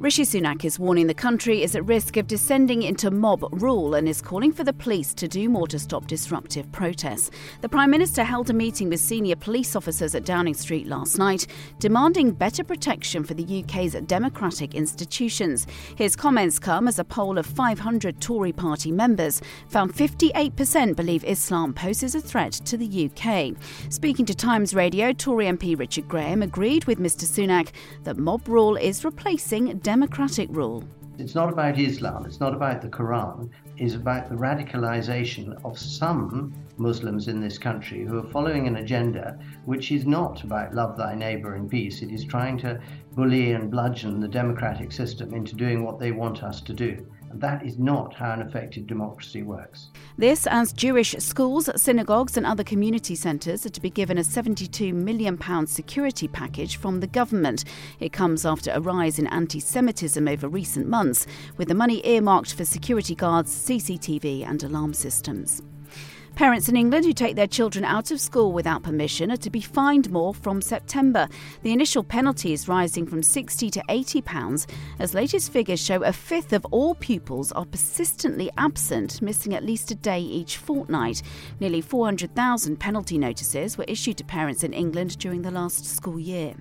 Rishi Sunak is warning the country is at risk of descending into mob rule and is calling for the police to do more to stop disruptive protests. The Prime Minister held a meeting with senior police officers at Downing Street last night, demanding better protection for the UK's democratic institutions. His comments come as a poll of 500 Tory party members found 58% believe Islam poses a threat to the UK. Speaking to Times Radio, Tory MP Richard Graham agreed with Mr Sunak that mob rule is replacing democratic rule. It's not about Islam, it's not about the Quran, it's about the radicalization of some Muslims in this country who are following an agenda which is not about love thy neighbor and peace. It is trying to bully and bludgeon the democratic system into doing what they want us to do. That is not how an effective democracy works. This as Jewish schools, synagogues, and other community centres are to be given a £72 million security package from the government. It comes after a rise in anti Semitism over recent months, with the money earmarked for security guards, CCTV, and alarm systems. Parents in England who take their children out of school without permission are to be fined more from September. The initial penalty is rising from 60 to 80 pounds as latest figures show a fifth of all pupils are persistently absent, missing at least a day each fortnight. Nearly 400,000 penalty notices were issued to parents in England during the last school year.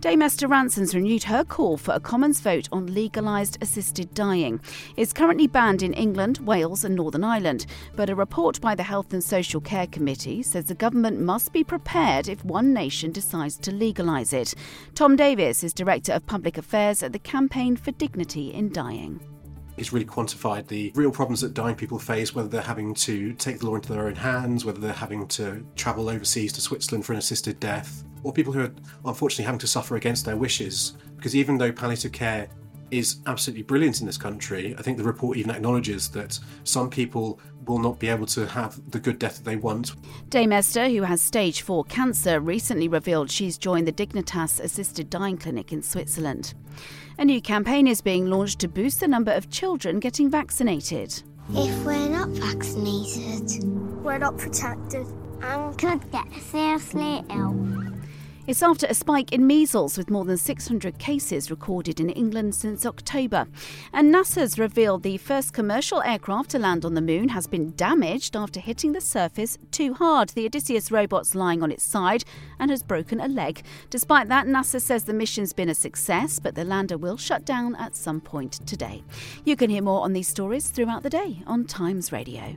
Dame Esther Rantzen's renewed her call for a Commons vote on legalised assisted dying. It's currently banned in England, Wales, and Northern Ireland, but a report by the Health and Social Care Committee says the government must be prepared if one nation decides to legalise it. Tom Davis is Director of Public Affairs at the Campaign for Dignity in Dying. It's really quantified the real problems that dying people face, whether they're having to take the law into their own hands, whether they're having to travel overseas to Switzerland for an assisted death, or people who are unfortunately having to suffer against their wishes. Because even though palliative care is absolutely brilliant in this country, I think the report even acknowledges that some people will not be able to have the good death that they want. Dame Esther, who has stage 4 cancer, recently revealed she's joined the Dignitas Assisted Dying Clinic in Switzerland. A new campaign is being launched to boost the number of children getting vaccinated. If we're not vaccinated, we're not protected and could get seriously ill. It's after a spike in measles, with more than 600 cases recorded in England since October. And NASA's revealed the first commercial aircraft to land on the moon has been damaged after hitting the surface too hard. The Odysseus robot's lying on its side and has broken a leg. Despite that, NASA says the mission's been a success, but the lander will shut down at some point today. You can hear more on these stories throughout the day on Times Radio.